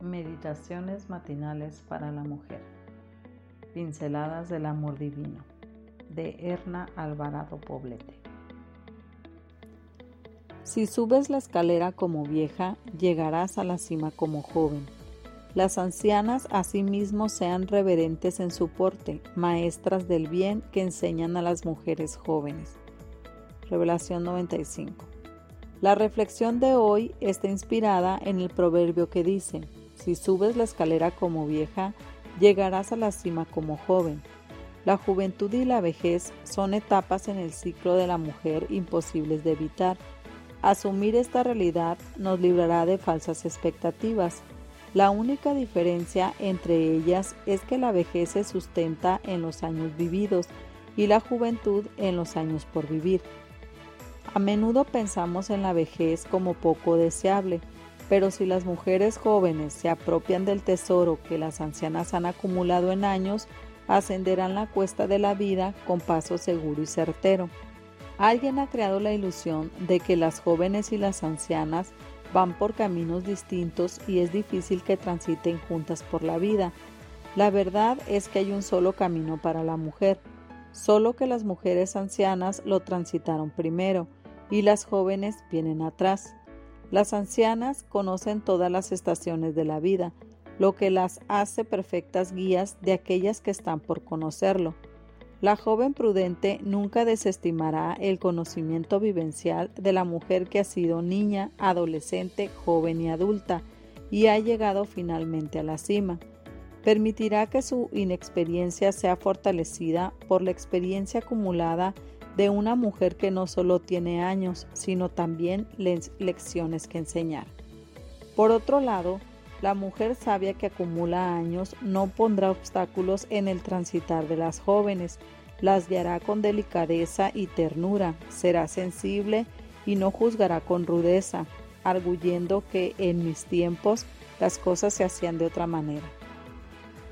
Meditaciones matinales para la mujer. Pinceladas del amor divino. De Erna Alvarado Poblete. Si subes la escalera como vieja, llegarás a la cima como joven. Las ancianas asimismo sean reverentes en su porte, maestras del bien que enseñan a las mujeres jóvenes. Revelación 95. La reflexión de hoy está inspirada en el proverbio que dice, si subes la escalera como vieja, llegarás a la cima como joven. La juventud y la vejez son etapas en el ciclo de la mujer imposibles de evitar. Asumir esta realidad nos librará de falsas expectativas. La única diferencia entre ellas es que la vejez se sustenta en los años vividos y la juventud en los años por vivir. A menudo pensamos en la vejez como poco deseable, pero si las mujeres jóvenes se apropian del tesoro que las ancianas han acumulado en años, ascenderán la cuesta de la vida con paso seguro y certero. Alguien ha creado la ilusión de que las jóvenes y las ancianas van por caminos distintos y es difícil que transiten juntas por la vida. La verdad es que hay un solo camino para la mujer, solo que las mujeres ancianas lo transitaron primero y las jóvenes vienen atrás. Las ancianas conocen todas las estaciones de la vida, lo que las hace perfectas guías de aquellas que están por conocerlo. La joven prudente nunca desestimará el conocimiento vivencial de la mujer que ha sido niña, adolescente, joven y adulta y ha llegado finalmente a la cima. Permitirá que su inexperiencia sea fortalecida por la experiencia acumulada de una mujer que no solo tiene años, sino también lecciones que enseñar. Por otro lado, la mujer sabia que acumula años no pondrá obstáculos en el transitar de las jóvenes, las guiará con delicadeza y ternura, será sensible y no juzgará con rudeza, arguyendo que en mis tiempos las cosas se hacían de otra manera.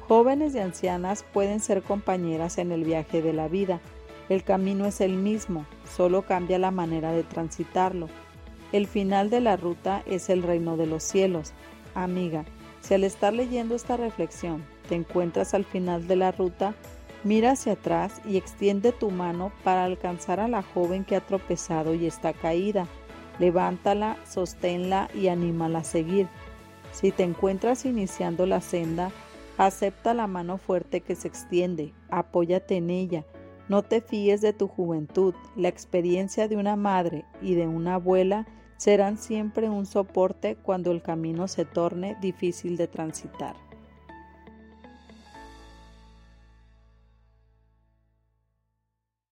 Jóvenes y ancianas pueden ser compañeras en el viaje de la vida, el camino es el mismo, solo cambia la manera de transitarlo. El final de la ruta es el reino de los cielos. Amiga, si al estar leyendo esta reflexión te encuentras al final de la ruta, mira hacia atrás y extiende tu mano para alcanzar a la joven que ha tropezado y está caída. Levántala, sosténla y anímala a seguir. Si te encuentras iniciando la senda, acepta la mano fuerte que se extiende, apóyate en ella no te fíes de tu juventud, la experiencia de una madre y de una abuela serán siempre un soporte cuando el camino se torne difícil de transitar.